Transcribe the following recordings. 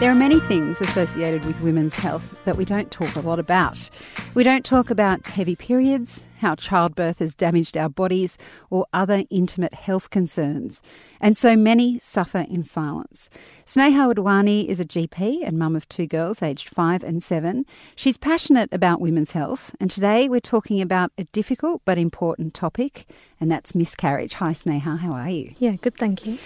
There are many things associated with women's health that we don't talk a lot about. We don't talk about heavy periods, how childbirth has damaged our bodies, or other intimate health concerns. And so many suffer in silence. Sneha Wadhwani is a GP and mum of two girls aged five and seven. She's passionate about women's health, and today we're talking about a difficult but important topic, and that's miscarriage. Hi, Sneha, how are you? Yeah, good, thank you.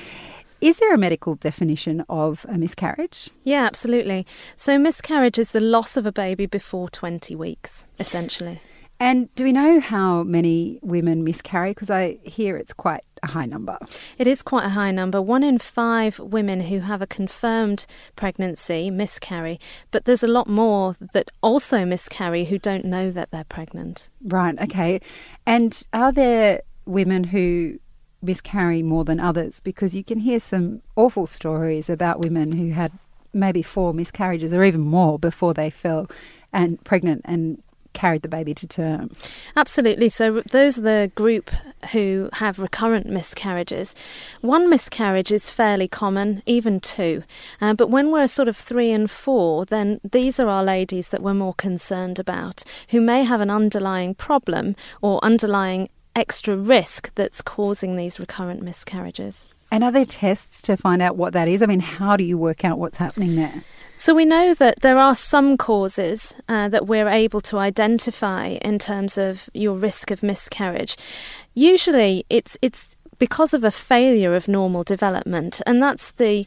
Is there a medical definition of a miscarriage? Yeah, absolutely. So, miscarriage is the loss of a baby before 20 weeks, essentially. And do we know how many women miscarry? Because I hear it's quite a high number. It is quite a high number. One in five women who have a confirmed pregnancy miscarry, but there's a lot more that also miscarry who don't know that they're pregnant. Right, okay. And are there women who miscarry more than others? Because you can hear some awful stories about women who had maybe four miscarriages or even more before they fell and pregnant and carried the baby to term. Absolutely. So those are the group who have recurrent miscarriages. One miscarriage is fairly common, even two. Uh, but when we're sort of three and four, then these are our ladies that we're more concerned about, who may have an underlying problem or underlying extra risk that's causing these recurrent miscarriages. And are there tests to find out what that is? I mean, how do you work out what's happening there? So we know that there are some causes uh, that we're able to identify in terms of your risk of miscarriage. Usually, it's it's because of a failure of normal development, and that's the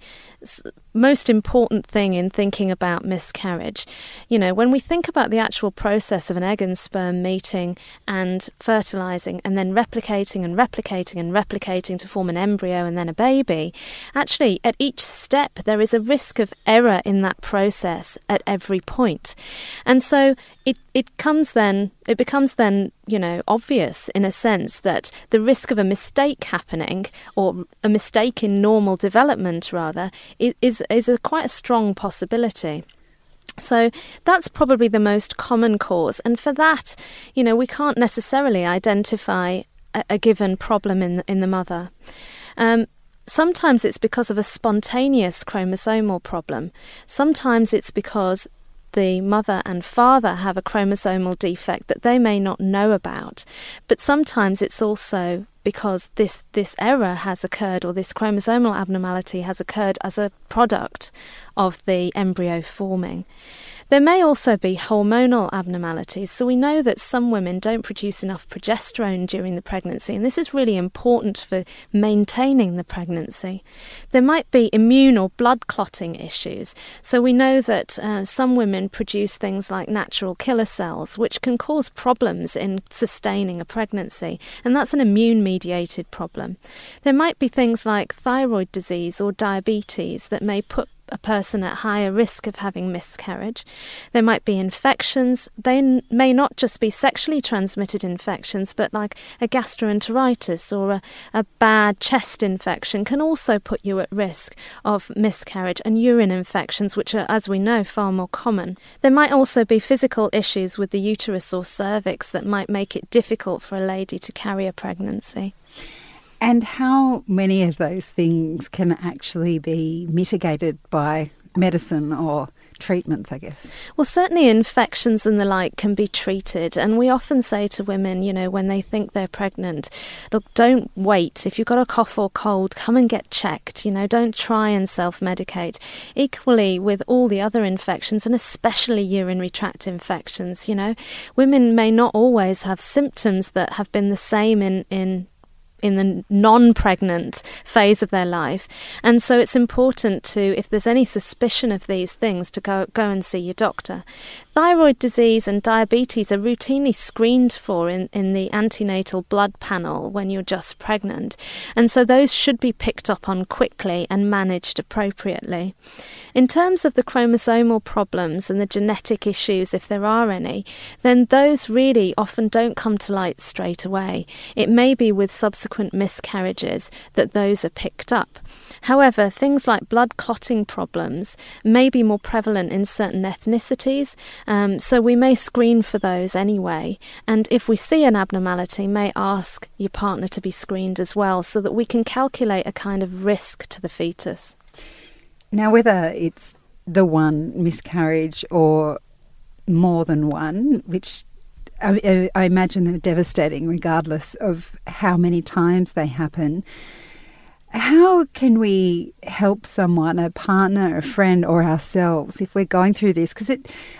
most important thing in thinking about miscarriage. You know, when we think about the actual process of an egg and sperm meeting and fertilizing and then replicating and replicating and replicating to form an embryo and then a baby, actually, at each step, there is a risk of error in that process at every point. And so it, it comes then, it becomes then, you know, obvious in a sense that the risk of a mistake happening or a mistake in normal development, rather, is, is a quite a strong possibility. So that's probably the most common cause. And for that, you know, we can't necessarily identify a, a given problem in the, in the mother. Um, sometimes it's because of a spontaneous chromosomal problem. Sometimes it's because the mother and father have a chromosomal defect that they may not know about. But sometimes it's also because this, this error has occurred or this chromosomal abnormality has occurred as a product of the embryo forming. There may also be hormonal abnormalities. So we know that some women don't produce enough progesterone during the pregnancy, and this is really important for maintaining the pregnancy. There might be immune or blood clotting issues. So we know that uh, some women produce things like natural killer cells, which can cause problems in sustaining a pregnancy, and that's an immune mediated problem. There might be things like thyroid disease or diabetes that may put a person at higher risk of having miscarriage. There might be infections. They n- may not just be sexually transmitted infections, but like a gastroenteritis or a, a bad chest infection can also put you at risk of miscarriage and urine infections, which are, as we know, far more common. There might also be physical issues with the uterus or cervix that might make it difficult for a lady to carry a pregnancy. And how many of those things can actually be mitigated by medicine or treatments, I guess? Well, certainly infections and the like can be treated. And we often say to women, you know, when they think they're pregnant, look, don't wait. If you've got a cough or cold, come and get checked. You know, don't try and self medicate. Equally with all the other infections, and especially urinary tract infections, you know, women may not always have symptoms that have been the same in, in in the non-pregnant phase of their life. And so it's important to if there's any suspicion of these things to go go and see your doctor. Thyroid disease and diabetes are routinely screened for in, in the antenatal blood panel when you're just pregnant. And so those should be picked up on quickly and managed appropriately. In terms of the chromosomal problems and the genetic issues if there are any then those really often don't come to light straight away. It may be with subsequent subsequent miscarriages that those are picked up. However, things like blood clotting problems may be more prevalent in certain ethnicities, um, so we may screen for those anyway. And if we see an abnormality, may ask your partner to be screened as well so that we can calculate a kind of risk to the fetus. Now, whether it's the one miscarriage or more than one, which I, I imagine they're devastating regardless of how many times they happen. How can we help someone, a partner, a friend, or ourselves if we're going through this? Because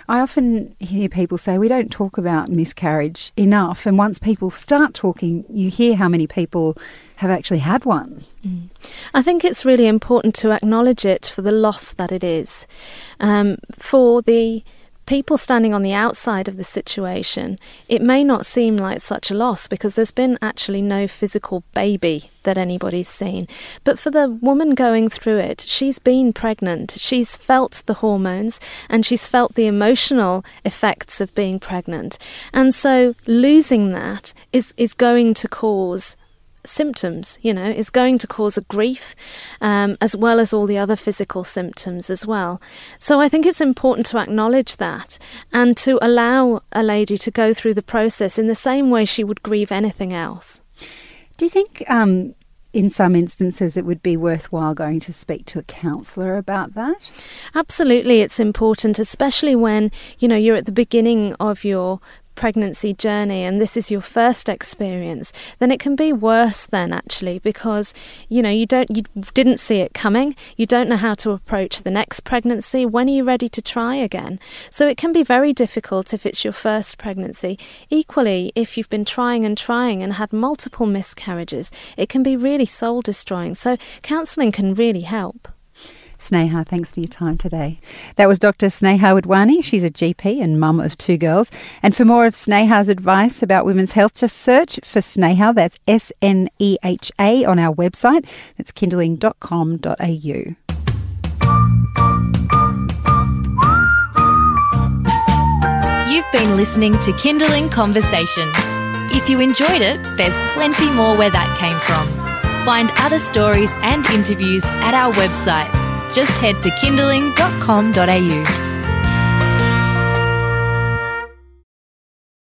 I often hear people say we don't talk about miscarriage enough, and once people start talking, you hear how many people have actually had one. Mm. I think it's really important to acknowledge it for the loss that it is, um, for the people standing on the outside of the situation, it may not seem like such a loss because there's been actually no physical baby that anybody's seen. But for the woman going through it, she's been pregnant, she's felt the hormones, and she's felt the emotional effects of being pregnant. And so losing that is, is going to cause symptoms, you know, is going to cause a grief um, as well as all the other physical symptoms as well. So I think it's important to acknowledge that and to allow a lady to go through the process in the same way she would grieve anything else. Do you think um, in some instances it would be worthwhile going to speak to a counsellor about that? Absolutely, it's important, especially when you know you're at the beginning of your pregnancy journey and this is your first experience, then it can be worse then actually because you know you don't you didn't see it coming, you don't know how to approach the next pregnancy, when are you ready to try again? So it can be very difficult if it's your first pregnancy. Equally, if you've been trying and trying and had multiple miscarriages, it can be really soul destroying. So counselling can really help. Sneha, thanks for your time today. That was Dr. Sneha Wadhwani. She's a GP and mum of two girls. And for more of Sneha's advice about women's health, just search for Sneha, that's S N E H A, on our website. That's kinderling.com.au. You've been listening to Kinderling Conversation. If you enjoyed it, there's plenty more where that came from. Find other stories and interviews at our website just head to kinderling.com.au.